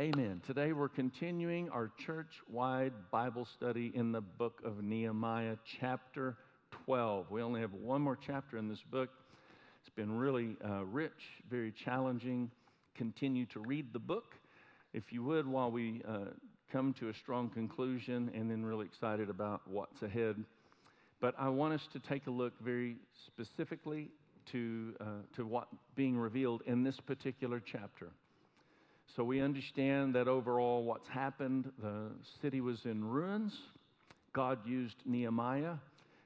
Amen. Today we're continuing our church wide Bible study in the book of Nehemiah, chapter 12. We only have one more chapter in this book. It's been really uh, rich, very challenging. Continue to read the book, if you would, while we uh, come to a strong conclusion, and then really excited about what's ahead. But I want us to take a look very specifically to, uh, to what being revealed in this particular chapter. So we understand that overall, what's happened, the city was in ruins. God used Nehemiah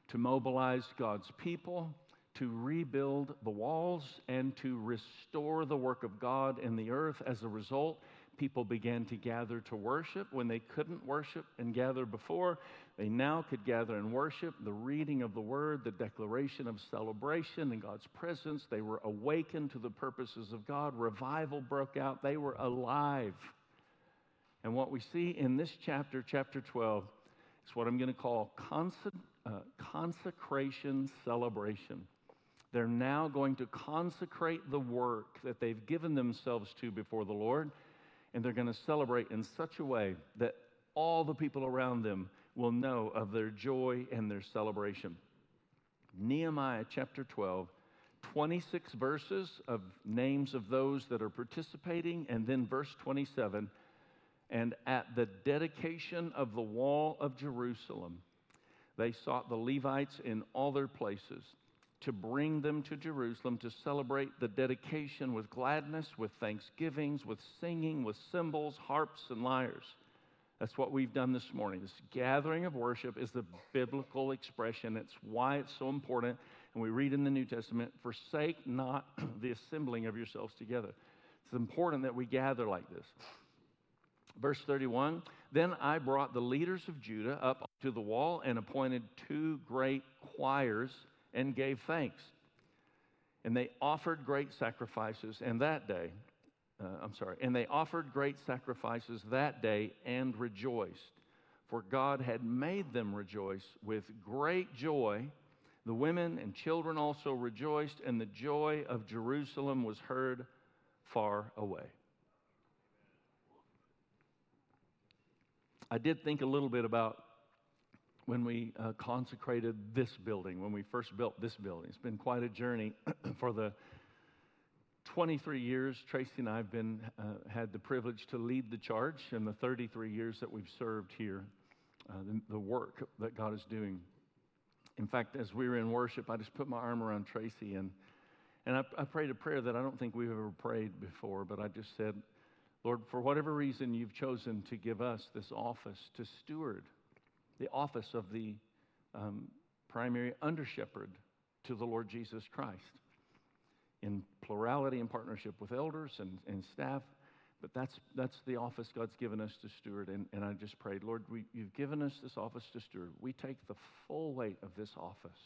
to mobilize God's people, to rebuild the walls, and to restore the work of God in the earth. As a result, people began to gather to worship when they couldn't worship and gather before. They now could gather and worship. The reading of the word, the declaration of celebration in God's presence. They were awakened to the purposes of God. Revival broke out. They were alive. And what we see in this chapter, chapter 12, is what I'm going to call uh, consecration celebration. They're now going to consecrate the work that they've given themselves to before the Lord, and they're going to celebrate in such a way that all the people around them will know of their joy and their celebration. Nehemiah chapter 12, 26 verses of names of those that are participating, and then verse 27 and at the dedication of the wall of Jerusalem, they sought the Levites in all their places to bring them to Jerusalem to celebrate the dedication with gladness, with thanksgivings, with singing, with cymbals, harps, and lyres. That's what we've done this morning. This gathering of worship is the biblical expression. It's why it's so important. And we read in the New Testament, forsake not the assembling of yourselves together. It's important that we gather like this. Verse 31 Then I brought the leaders of Judah up to the wall and appointed two great choirs and gave thanks. And they offered great sacrifices, and that day, uh, I'm sorry, and they offered great sacrifices that day and rejoiced, for God had made them rejoice with great joy. The women and children also rejoiced, and the joy of Jerusalem was heard far away. I did think a little bit about when we uh, consecrated this building, when we first built this building. It's been quite a journey for the 23 years Tracy and I have been uh, had the privilege to lead the charge, and the 33 years that we've served here, uh, the, the, work that God is doing. In fact, as we were in worship, I just put my arm around Tracy and and I, I prayed a prayer that I don't think we've ever prayed before, but I just said, Lord, for whatever reason you've chosen to give us this office to steward the office of the um, primary under shepherd to the Lord Jesus Christ in plurality and partnership with elders and, and staff. But that's, that's the office God's given us to steward. And, and I just prayed, Lord, we, you've given us this office to steward. We take the full weight of this office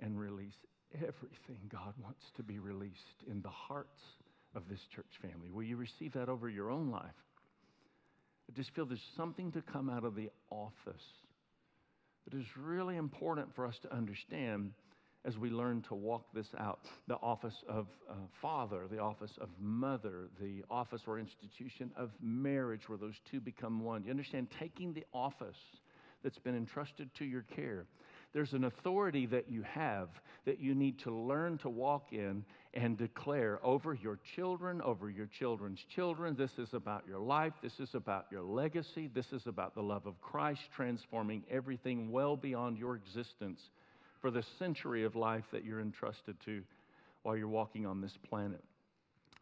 and release everything God wants to be released in the hearts of this church family. Will you receive that over your own life? I just feel there's something to come out of the office that is really important for us to understand as we learn to walk this out. The office of uh, father, the office of mother, the office or institution of marriage, where those two become one. You understand? Taking the office that's been entrusted to your care there's an authority that you have that you need to learn to walk in and declare over your children, over your children's children. This is about your life. This is about your legacy. This is about the love of Christ transforming everything well beyond your existence for the century of life that you're entrusted to while you're walking on this planet.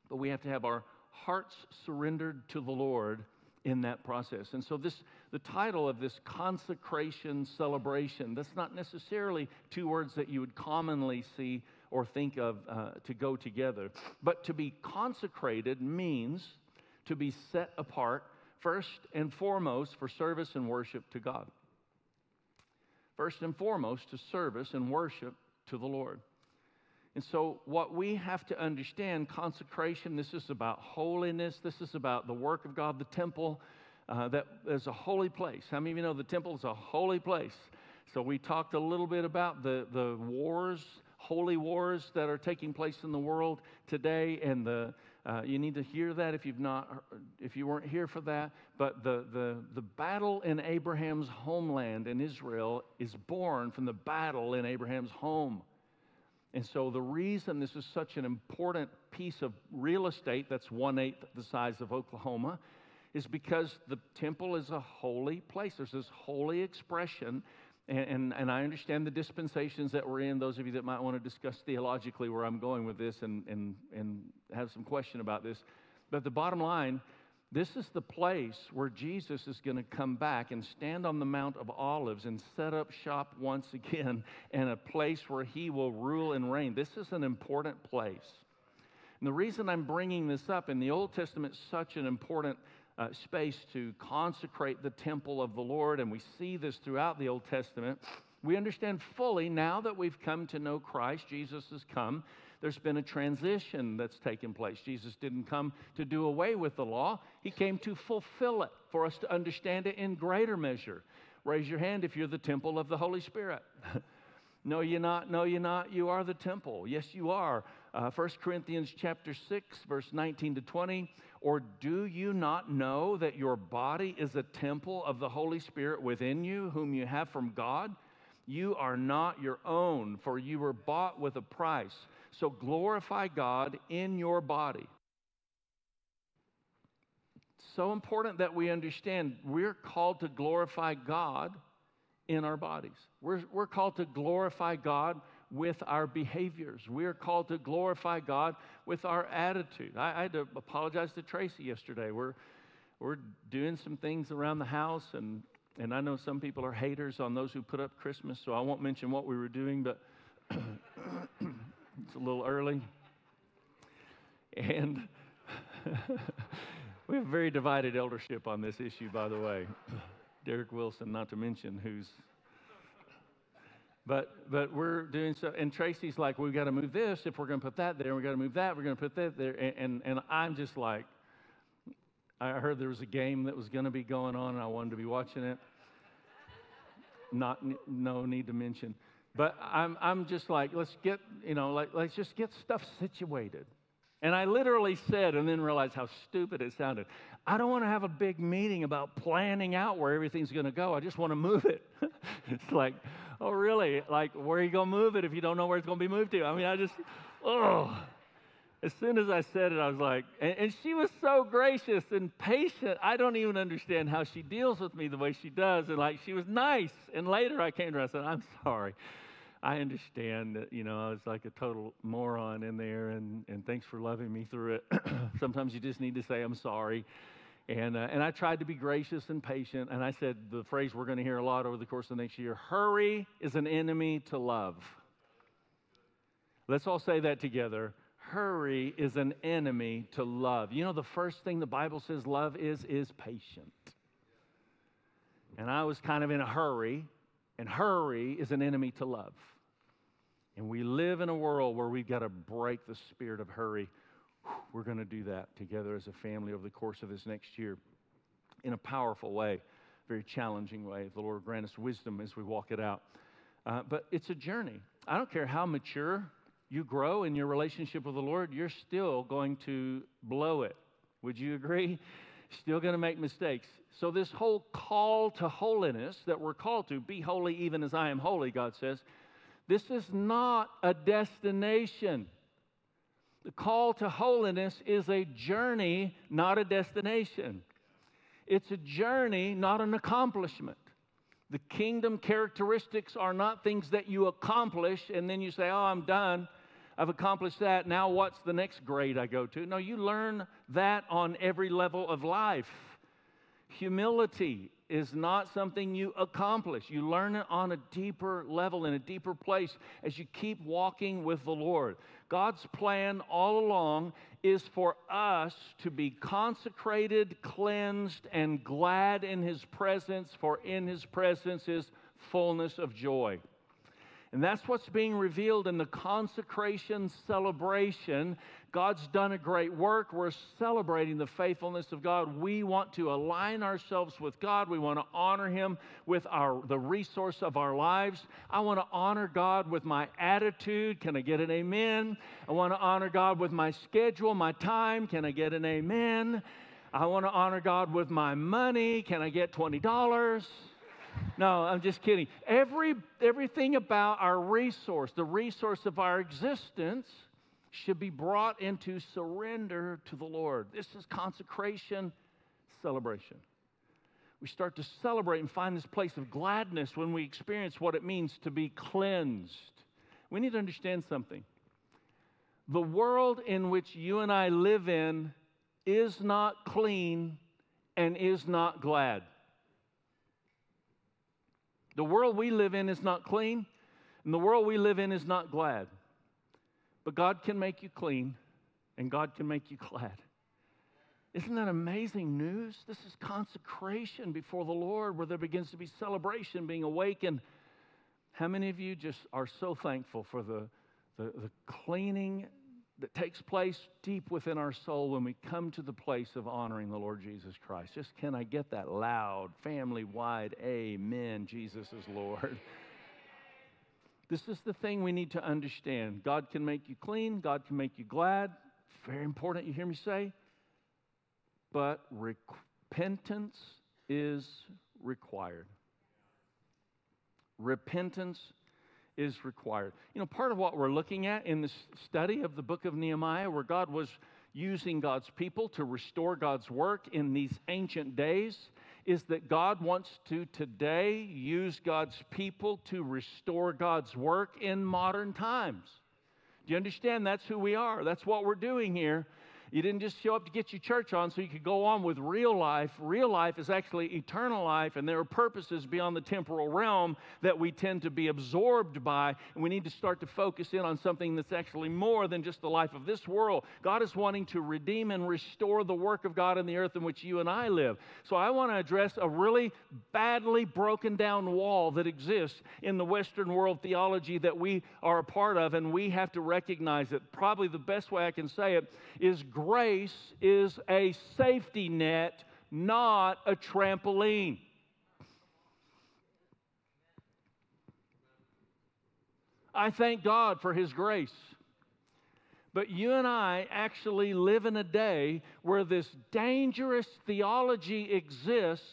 But we have to have our hearts surrendered to the Lord in that process. And so this the title of this consecration celebration, that's not necessarily two words that you would commonly see or think of uh, to go together. But to be consecrated means to be set apart first and foremost for service and worship to God. First and foremost to service and worship to the Lord. And so, what we have to understand consecration, this is about holiness, this is about the work of God, the temple, uh, that is a holy place. How many of you know the temple is a holy place? So, we talked a little bit about the, the wars, holy wars that are taking place in the world today, and the Uh, you need to hear that if you've not, if you weren't here for that. But the, the, the battle in Abraham's homeland in Israel is born from the battle in Abraham's home. And so the reason this is such an important piece of real estate that's one eighth the size of Oklahoma is because the temple is a holy place. There's this holy expression and, and, and, I understand the dispensations that we're in. Those of you that might want to discuss theologically where I'm going with this and, and, and have some question about this. But the bottom line, this is the place where Jesus is going to come back and stand on the Mount of Olives and set up shop once again and a place where he will rule and reign. This is an important place. And the reason I'm bringing this up in the Old Testament, such an important uh, space to consecrate the temple of the Lord, and we see this throughout the Old Testament. We understand fully now that we've come to know Christ, Jesus has come. There's been a transition that's taken place. Jesus didn't come to do away with the law, He came to fulfill it for us to understand it in greater measure. Raise your hand if you're the temple of the Holy Spirit. no, you're not. No, you're not. You are the temple. Yes, you are. Uh, 1 Corinthians chapter 6, verse 19 to 20. Or do you not know that your body is a temple of the Holy Spirit within you, whom you have from God? You are not your own, for you were bought with a price. So glorify God in your body. So important that we understand we're called to glorify God in our bodies. We're, we're called to glorify God with our behaviors. We are called to glorify God with our attitude. I, I had to apologize to Tracy yesterday. We're, we're doing some things around the house, and, and I know some people are haters on those who put up Christmas, so I won't mention what we were doing, but it's a little early. And we have very divided eldership on this issue, by the way. Derek Wilson, not to mention, who's but, but we're doing so, and Tracy's like, we've got to move this if we're going to put that there, we've got to move that, we're going to put that there. And, and, and I'm just like, I heard there was a game that was going to be going on, and I wanted to be watching it. Not, no need to mention. But I'm, I'm just like, let's get, you know, like, let's just get stuff situated. And I literally said, and then realized how stupid it sounded. I don't want to have a big meeting about planning out where everything's going to go. I just want to move it. it's like, oh, really? Like, where are you going to move it if you don't know where it's going to be moved to? I mean, I just, oh. As soon as I said it, I was like, and, and she was so gracious and patient. I don't even understand how she deals with me the way she does. And like, she was nice. And later I came to her, I said, I'm sorry. I understand that, you know, I was like a total moron in there, and, and thanks for loving me through it. Sometimes you just need to say, I'm sorry. And, uh, and I tried to be gracious and patient. And I said the phrase we're going to hear a lot over the course of the next year hurry is an enemy to love. Let's all say that together. Hurry is an enemy to love. You know, the first thing the Bible says love is, is patient. And I was kind of in a hurry, and hurry is an enemy to love. And we live in a world where we've got to break the spirit of hurry we're going to do that together as a family over the course of this next year in a powerful way, very challenging way. The Lord grant us wisdom as we walk it out. Uh, but it's a journey. I don't care how mature you grow in your relationship with the Lord, you're still going to blow it. Would you agree? Still going to make mistakes. So, this whole call to holiness that we're called to, be holy even as I am holy, God says, this is not a destination. The call to holiness is a journey, not a destination. It's a journey, not an accomplishment. The kingdom characteristics are not things that you accomplish and then you say, Oh, I'm done. I've accomplished that. Now, what's the next grade I go to? No, you learn that on every level of life. Humility is not something you accomplish. You learn it on a deeper level, in a deeper place, as you keep walking with the Lord. God's plan all along is for us to be consecrated, cleansed, and glad in His presence, for in His presence is fullness of joy. And that's what's being revealed in the consecration celebration. God's done a great work. We're celebrating the faithfulness of God. We want to align ourselves with God. We want to honor Him with our, the resource of our lives. I want to honor God with my attitude. Can I get an amen? I want to honor God with my schedule, my time. Can I get an amen? I want to honor God with my money. Can I get $20? No, I'm just kidding. Every, everything about our resource, the resource of our existence, should be brought into surrender to the Lord. This is consecration celebration. We start to celebrate and find this place of gladness when we experience what it means to be cleansed. We need to understand something. The world in which you and I live in is not clean and is not glad. The world we live in is not clean, and the world we live in is not glad. But God can make you clean, and God can make you glad. Isn't that amazing news? This is consecration before the Lord where there begins to be celebration, being awakened. How many of you just are so thankful for the, the, the cleaning that takes place deep within our soul when we come to the place of honoring the Lord Jesus Christ. Just can I get that loud, family wide, amen, Jesus is Lord. This is the thing we need to understand. God can make you clean, God can make you glad. Very important, you hear me say? But repentance is required. Repentance is required. You know, part of what we're looking at in this study of the book of Nehemiah, where God was using God's people to restore God's work in these ancient days, is that God wants to today use God's people to restore God's work in modern times. Do you understand? That's who we are. That's what we're doing here. You didn't just show up to get your church on so you could go on with real life. Real life is actually eternal life, and there are purposes beyond the temporal realm that we tend to be absorbed by. And we need to start to focus in on something that's actually more than just the life of this world. God is wanting to redeem and restore the work of God in the earth in which you and I live. So I want to address a really badly broken down wall that exists in the Western world theology that we are a part of, and we have to recognize it. Probably the best way I can say it is grace is a safety net, not a trampoline. I thank God for His grace. But you and I actually live in a day where this dangerous theology exists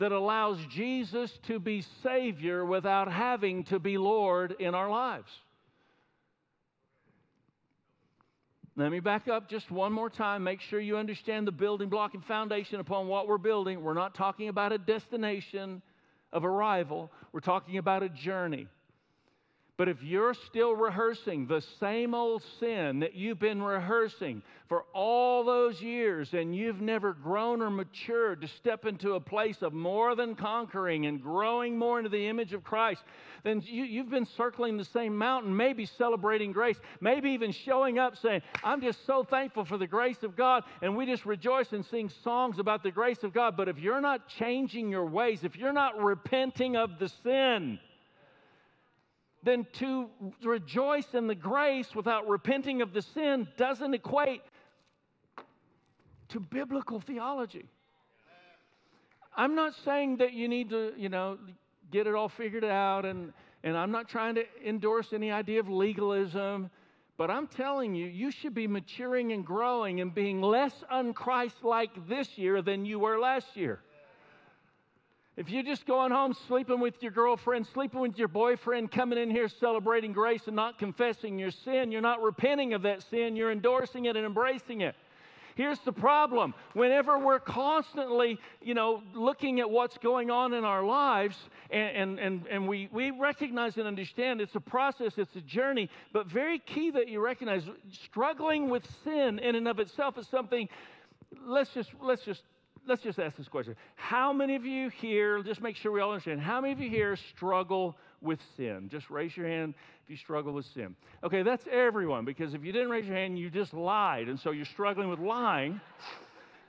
that allows Jesus to be Savior without having to be Lord in our lives. Let me back up just one more time. Make sure you understand the building block and foundation upon what we're building. We're not talking about a destination of arrival, we're talking about a journey. But if you're still rehearsing the same old sin that you've been rehearsing for all those years and you've never grown or matured to step into a place of more than conquering and growing more into the image of Christ, then you, have been circling the same mountain, maybe celebrating grace, maybe even showing up saying, I'm just so thankful for the grace of God. And we just rejoice and sing songs about the grace of God. But if you're not changing your ways, if you're not repenting of the sin, then to rejoice in the grace without repenting of the sin doesn't equate to biblical theology. I'm not saying that you need to, you know, get it all figured out, and, and I'm not trying to endorse any idea of legalism, but I'm telling you, you should be maturing and growing and being less unchrist like this year than you were last year. If you're just going home, sleeping with your girlfriend, sleeping with your boyfriend, coming in here celebrating grace and not confessing your sin, you're not repenting of that sin, you're endorsing it and embracing it. Here's the problem. Whenever we're constantly, you know, looking at what's going on in our lives, and, and, and, and we, we recognize and understand it's a process, it's a journey, but very key that you recognize struggling with sin in and of itself is something, let's just, let's just let's just ask this question. How many of you here, just make sure we all understand, how many of you here struggle with sin? Just raise your hand if you struggle with sin. Okay, that's everyone, because if you didn't raise your hand, you just lied, and so you're struggling with lying.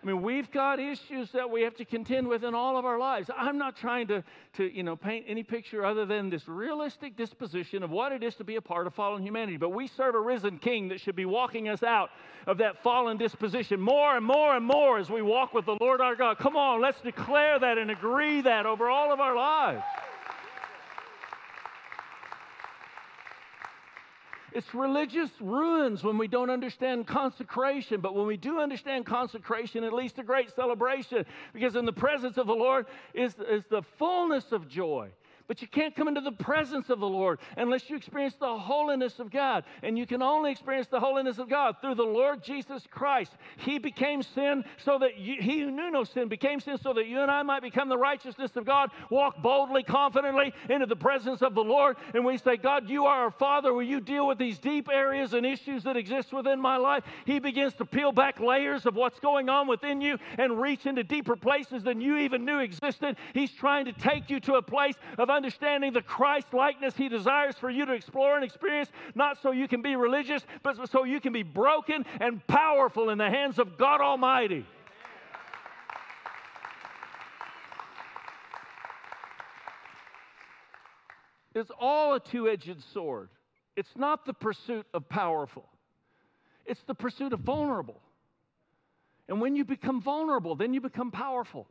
I mean, we've got issues that we have to contend with in all of our lives. I'm not trying to, to you know, paint any picture other than this realistic disposition of what it is to be a part of fallen humanity. But we serve a risen king that should be walking us out of that fallen disposition more and more and more as we walk with the Lord our God. Come on, let's declare that and agree that over all of our lives. It's religious ruins when we don't understand consecration. But when we do understand consecration, it leads to great celebration because in the presence of the Lord is, is the fullness of joy. But you can't come into the presence of the Lord unless you experience the holiness of God. And you can only experience the holiness of God through the Lord Jesus Christ. He became sin so that you, he who knew no sin became sin so that you and I might become the righteousness of God. Walk boldly, confidently into the presence of the Lord. And we say, God, you are our Father. Will you deal with these deep areas and issues that exist within my life? He begins to peel back layers of what's going on within you and reach into deeper places than you even knew existed. He's trying to take you to a place of understanding the Christ likeness He desires for you to explore and experience, not so you can be religious, but so you can be broken and powerful in the hands of God Almighty. It's all a two edged sword. It's not the pursuit of powerful, it's the pursuit of vulnerable. And when you become vulnerable, then you become powerful.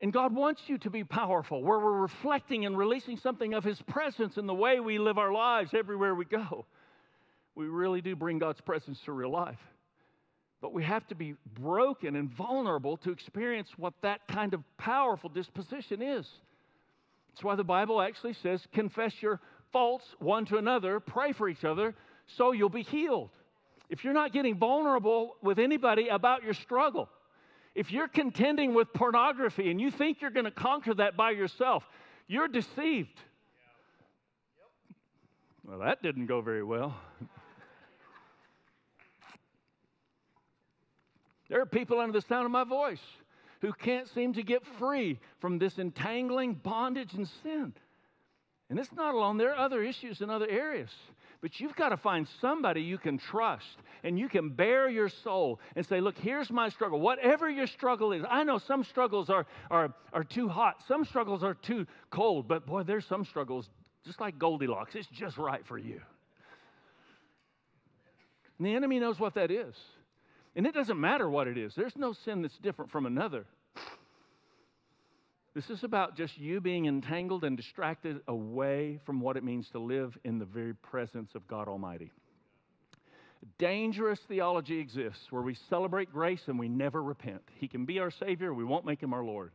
And God wants you to be powerful, where we're reflecting and releasing something of His presence in the way we live our lives everywhere we go. We really do bring God's presence to real life. But we have to be broken and vulnerable to experience what that kind of powerful disposition is. That's why the Bible actually says, confess your faults one to another, pray for each other, so you'll be healed. If you're not getting vulnerable with anybody about your struggle, if you're contending with pornography and you think you're going to conquer that by yourself, you're deceived. Well, that didn't go very well. there are people under the sound of my voice who can't seem to get free from this entangling bondage and sin. And it's not alone, there are other issues in other areas. But you've got to find somebody you can trust and you can bare your soul and say, Look, here's my struggle. Whatever your struggle is, I know some struggles are, are, are too hot, some struggles are too cold, but boy, there's some struggles just like Goldilocks. It's just right for you. And the enemy knows what that is. And it doesn't matter what it is, there's no sin that's different from another. This is about just you being entangled and distracted away from what it means to live in the very presence of God Almighty. Dangerous theology exists where we celebrate grace and we never repent. He can be our Savior, we won't make him our Lord.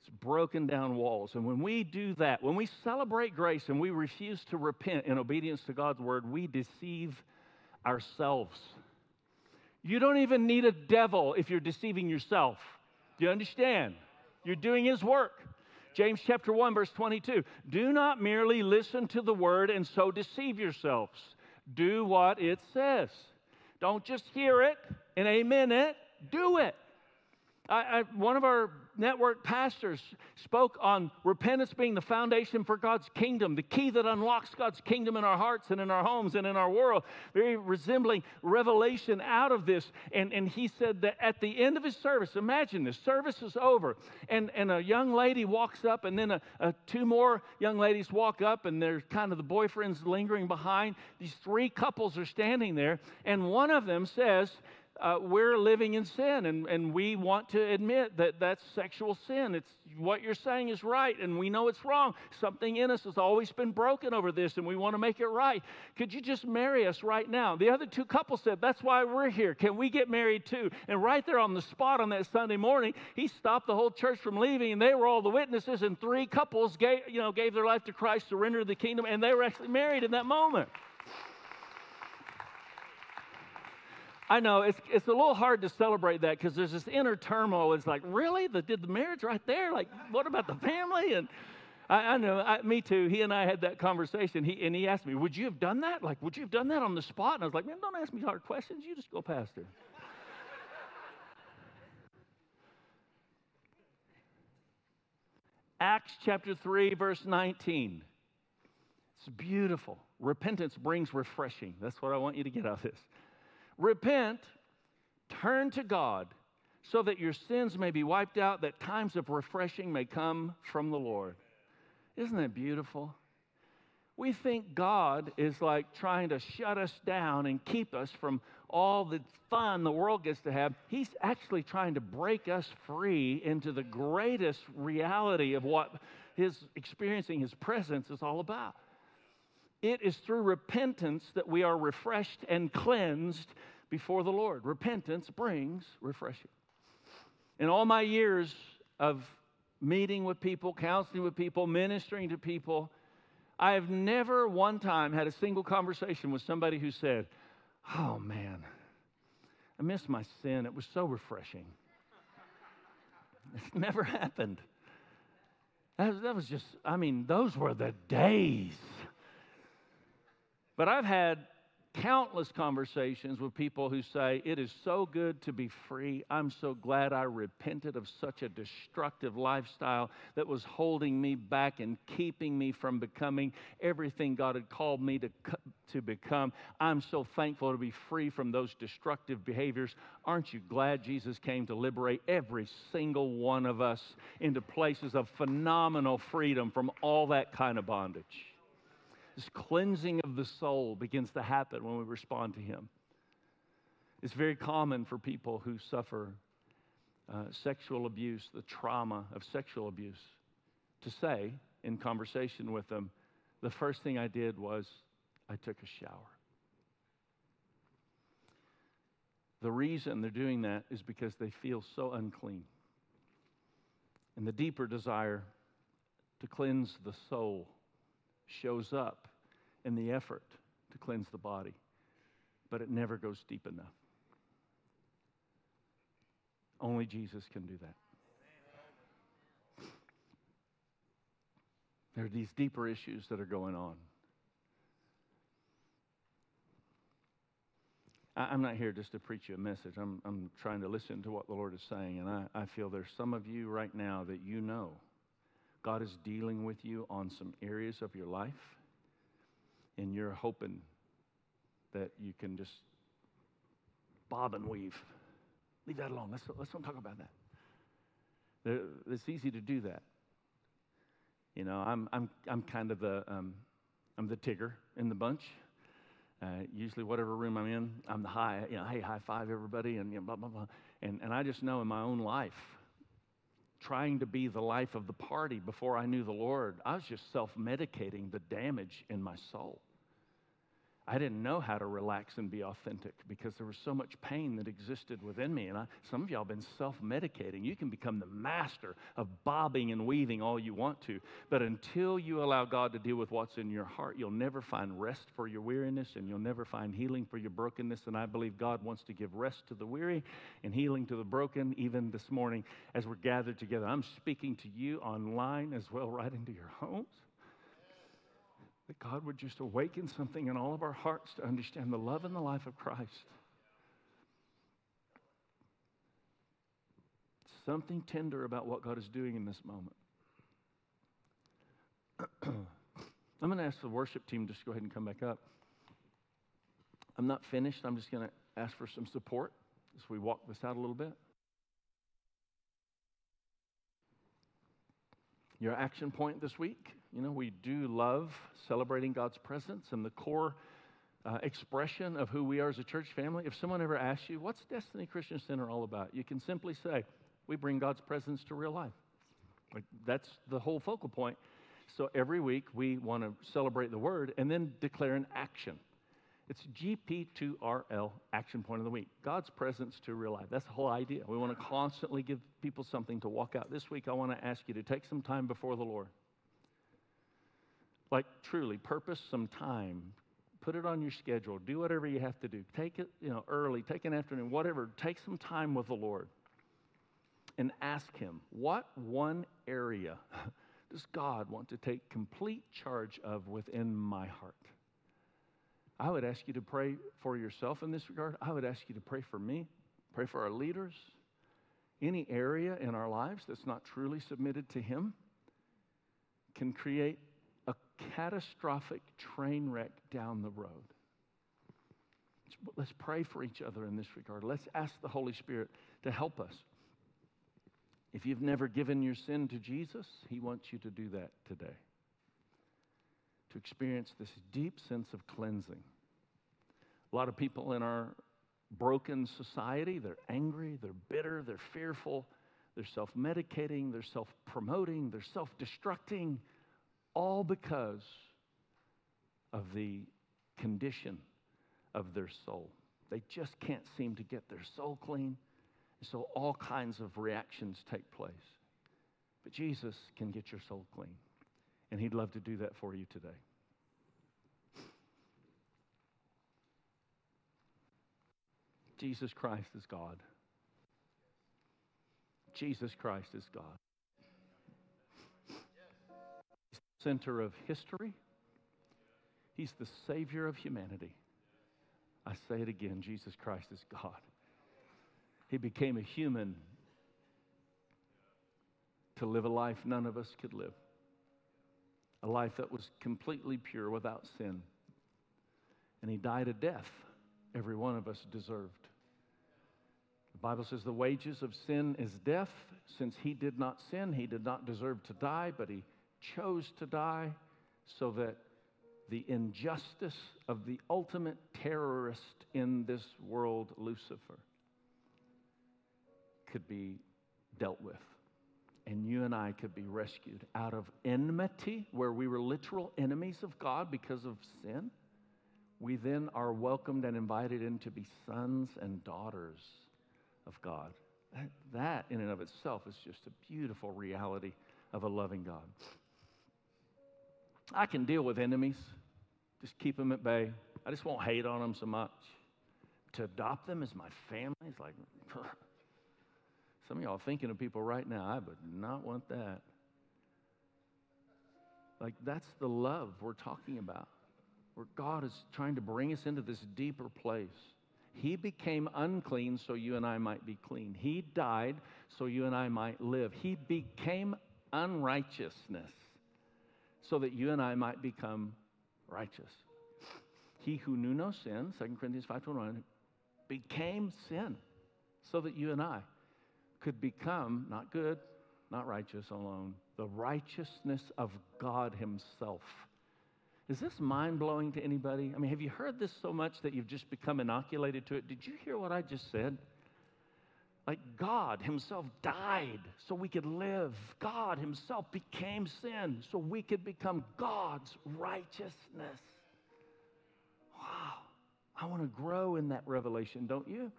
It's broken down walls. And when we do that, when we celebrate grace and we refuse to repent in obedience to God's word, we deceive ourselves. You don't even need a devil if you're deceiving yourself. Do you understand? You're doing his work. James chapter 1, verse 22. Do not merely listen to the word and so deceive yourselves. Do what it says. Don't just hear it and amen it, do it. I, I, one of our network pastors spoke on repentance being the foundation for God's kingdom, the key that unlocks God's kingdom in our hearts and in our homes and in our world, very resembling revelation out of this. And, and he said that at the end of his service, imagine this service is over, and, and a young lady walks up, and then a, a, two more young ladies walk up, and there's kind of the boyfriends lingering behind. These three couples are standing there, and one of them says, uh, we're living in sin and, and we want to admit that that's sexual sin. It's what you're saying is right and we know it's wrong. Something in us has always been broken over this and we want to make it right. Could you just marry us right now? The other two couples said, That's why we're here. Can we get married too? And right there on the spot on that Sunday morning, he stopped the whole church from leaving and they were all the witnesses and three couples gave, you know, gave their life to Christ, surrendered the kingdom, and they were actually married in that moment. I know it's, it's a little hard to celebrate that because there's this inner turmoil. It's like, really? The, did the marriage right there? Like, what about the family? And I, I know, I, me too. He and I had that conversation. He, and he asked me, Would you have done that? Like, would you have done that on the spot? And I was like, Man, don't ask me hard questions. You just go, Pastor. Acts chapter 3, verse 19. It's beautiful. Repentance brings refreshing. That's what I want you to get out of this. Repent, Turn to God so that your sins may be wiped out, that times of refreshing may come from the Lord. Isn't that beautiful? We think God is like trying to shut us down and keep us from all the fun the world gets to have. He's actually trying to break us free into the greatest reality of what his experiencing his presence is all about. It is through repentance that we are refreshed and cleansed before the Lord. Repentance brings refreshing. In all my years of meeting with people, counseling with people, ministering to people, I have never one time had a single conversation with somebody who said, Oh man, I missed my sin. It was so refreshing. It's never happened. That, that was just, I mean, those were the days. But I've had countless conversations with people who say, It is so good to be free. I'm so glad I repented of such a destructive lifestyle that was holding me back and keeping me from becoming everything God had called me to, to become. I'm so thankful to be free from those destructive behaviors. Aren't you glad Jesus came to liberate every single one of us into places of phenomenal freedom from all that kind of bondage? This cleansing of the soul begins to happen when we respond to Him. It's very common for people who suffer uh, sexual abuse, the trauma of sexual abuse, to say in conversation with them, the first thing I did was I took a shower. The reason they're doing that is because they feel so unclean. And the deeper desire to cleanse the soul shows up in the effort to cleanse the body, but it never goes deep enough. Only Jesus can do that. There are these deeper issues that are going on. I'm not here just to preach you a message. I'm, I'm trying to listen to what the Lord is saying. And I, I feel there's some of you right now that you know God is dealing with you on some areas of your life and you're hoping that you can just bob and weave. Leave that alone. Let's, let's don't talk about that. It's easy to do that. You know, I'm, I'm, I'm kind of the, um, I'm the Tigger in the bunch. Uh, usually, whatever room I'm in, I'm the high, you know, hey, high five everybody, and you know, blah, blah, blah. And, and I just know in my own life, trying to be the life of the party before I knew the Lord, I was just self medicating the damage in my soul. I didn't know how to relax and be authentic because there was so much pain that existed within me. And I, some of y'all have been self medicating. You can become the master of bobbing and weaving all you want to. But until you allow God to deal with what's in your heart, you'll never find rest for your weariness and you'll never find healing for your brokenness. And I believe God wants to give rest to the weary and healing to the broken even this morning as we're gathered together. I'm speaking to you online as well, right into your homes that God would just awaken something in all of our hearts to understand the love and the life of Christ. Something tender about what God is doing in this moment. I'm going to ask the worship team just to go ahead and come back up. I'm not finished. I'm just going to ask for some support as we walk this out a little bit. Your action point this week you know, we do love celebrating God's presence and the core uh, expression of who we are as a church family. If someone ever asks you, what's Destiny Christian Center all about? You can simply say, we bring God's presence to real life. Like, that's the whole focal point. So every week we want to celebrate the word and then declare an action. It's GP2RL, action point of the week. God's presence to real life. That's the whole idea. We want to constantly give people something to walk out. This week, I want to ask you to take some time before the Lord. Like truly, purpose some time. Put it on your schedule. Do whatever you have to do. Take it, you know, early, take an afternoon, whatever. Take some time with the Lord and ask Him, what one area does God want to take complete charge of within my heart? I would ask you to pray for yourself in this regard. I would ask you to pray for me, pray for our leaders. Any area in our lives that's not truly submitted to Him can create a catastrophic train wreck down the road. let's pray for each other in this regard. Let's ask the Holy Spirit to help us. If you've never given your sin to Jesus, He wants you to do that today. To experience this deep sense of cleansing. A lot of people in our broken society, they're angry, they're bitter, they're fearful, they're self medicating, they're self promoting, they're self destructing, all because of the condition of their soul. They just can't seem to get their soul clean. So all kinds of reactions take place. But Jesus can get your soul clean. And He'd love to do that for you today. Jesus Christ is God. Jesus Christ is God. He's the center of history. He's the Savior of humanity. I say it again Jesus Christ is God. He became a human to live a life none of us could live, a life that was completely pure without sin. And He died a death every one of us deserved. Bible says the wages of sin is death. Since He did not sin, He did not deserve to die, but He chose to die so that the injustice of the ultimate terrorist in this world, Lucifer, could be dealt with. And you and I could be rescued out of enmity, where we were literal enemies of God because of sin. We then are welcomed and invited in to be sons and daughters of God. That, in and of itself, is just a beautiful reality of a loving God. I can deal with enemies, just keep them at bay. I just won't hate on them so much. To adopt them as my family is like, some of y'all thinking of people right now, I would not want that. Like, that's the love we're talking about, where God is trying to bring us into this deeper place. He became unclean so you and I might be clean. He died so you and I might live. He became unrighteousness so that you and I might become righteous. He who knew no sin, 2 Corinthians 5.21, became sin so that you and I could become not good, not righteous alone, the righteousness of God Himself. Is this mind blowing to anybody? I mean, have you heard this so much that you've just become inoculated to it? Did you hear what I just said? Like God Himself died so we could live. God Himself became sin so we could become God's righteousness. Wow. I want to grow in that revelation, don't you?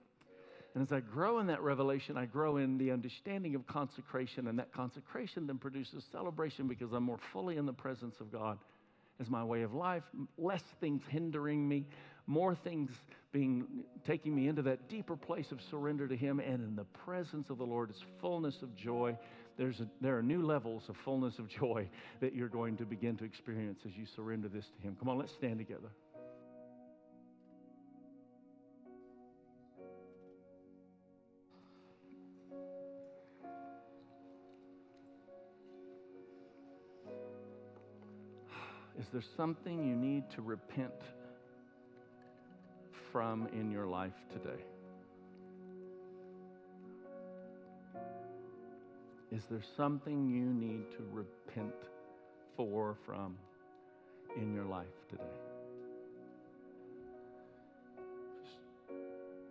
And as I grow in that revelation, I grow in the understanding of consecration, and that consecration then produces celebration because I'm more fully in the presence of God as my way of life, less things hindering me, more things being taking me into that deeper place of surrender to Him, and in the presence of the Lord is fullness of joy. There's a, there are new levels of fullness of joy that you're going to begin to experience as you surrender this to Him. Come on, let's stand together. Is there something you need to repent from in your life today? Is there something you need to repent for from in your life today? Just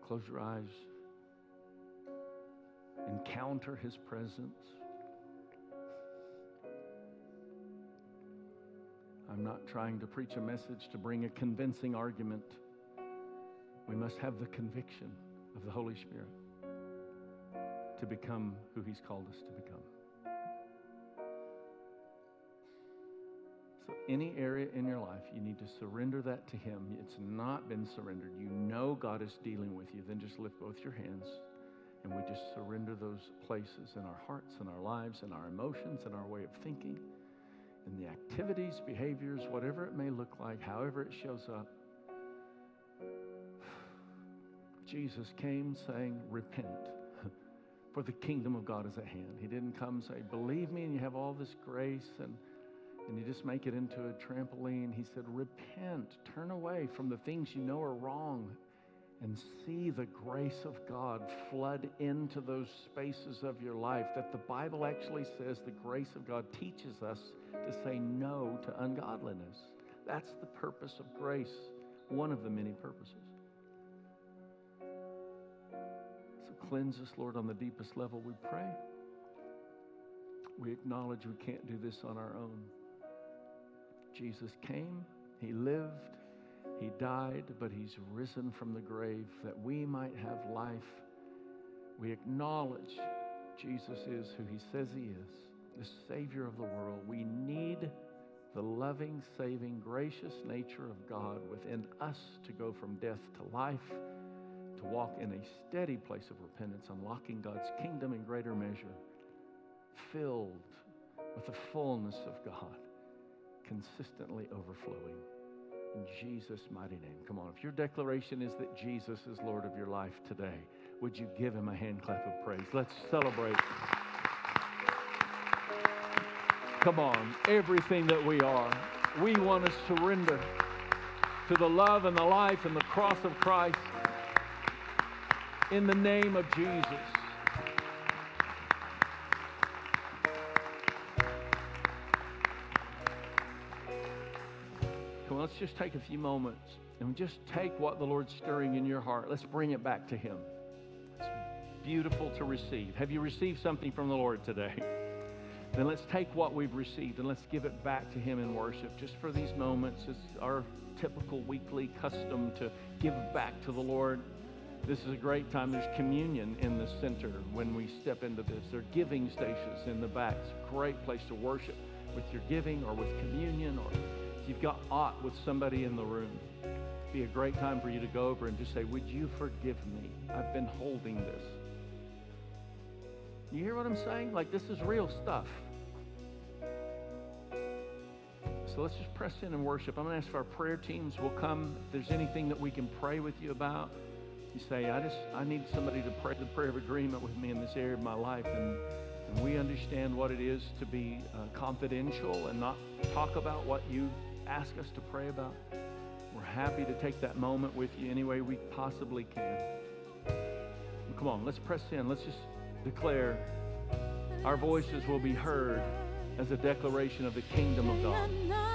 close your eyes. Encounter his presence. I'm not trying to preach a message to bring a convincing argument. We must have the conviction of the Holy Spirit to become who He's called us to become. So, any area in your life, you need to surrender that to Him. It's not been surrendered. You know God is dealing with you. Then just lift both your hands and we just surrender those places in our hearts and our lives and our emotions and our way of thinking in the activities, behaviors, whatever it may look like, however it shows up. Jesus came saying, Repent, for the kingdom of God is at hand. He didn't come say, Believe me, and you have all this grace, and, and you just make it into a trampoline. He said, Repent, turn away from the things you know are wrong, and see the grace of God flood into those spaces of your life that the Bible actually says the grace of God teaches us to say no to ungodliness. That's the purpose of grace, one of the many purposes. So cleanse us, Lord, on the deepest level, we pray. We acknowledge we can't do this on our own. Jesus came, He lived, He died, but He's risen from the grave that we might have life. We acknowledge Jesus is who He says He is, the Savior of the world. We need the loving, saving, gracious nature of God within us to go from death to life, to walk in a steady place of repentance, unlocking God's kingdom in greater measure, filled with the fullness of God consistently overflowing. In Jesus' mighty name. Come on, if your declaration is that Jesus is Lord of your life today, would you give him a hand clap of praise? Let's celebrate. Come on, everything that we are, we want to surrender to the love and the life and the cross of Christ in the name of Jesus. Come on, let's just take a few moments and just take what the Lord's stirring in your heart. Let's bring it back to Him. It's beautiful to receive. Have you received something from the Lord today? Then let's take what we've received and let's give it back to Him in worship. Just for these moments, it's our typical weekly custom to give back to the Lord. This is a great time. There's communion in the center when we step into this. There are giving stations in the back. It's a great place to worship with your giving or with communion or if you've got aught with somebody in the room. It'd be a great time for you to go over and just say, Would you forgive me? I've been holding this. You hear what I'm saying? Like, this is real stuff. So let's just press in and worship. I'm going to ask if our prayer teams will come. If there's anything that we can pray with you about, you say, I just, I need somebody to pray the prayer of agreement with me in this area of my life. And, and we understand what it is to be uh, confidential and not talk about what you ask us to pray about. We're happy to take that moment with you any way we possibly can. Come on, let's press in. Let's just declare our voices will be heard as a declaration of the kingdom of God.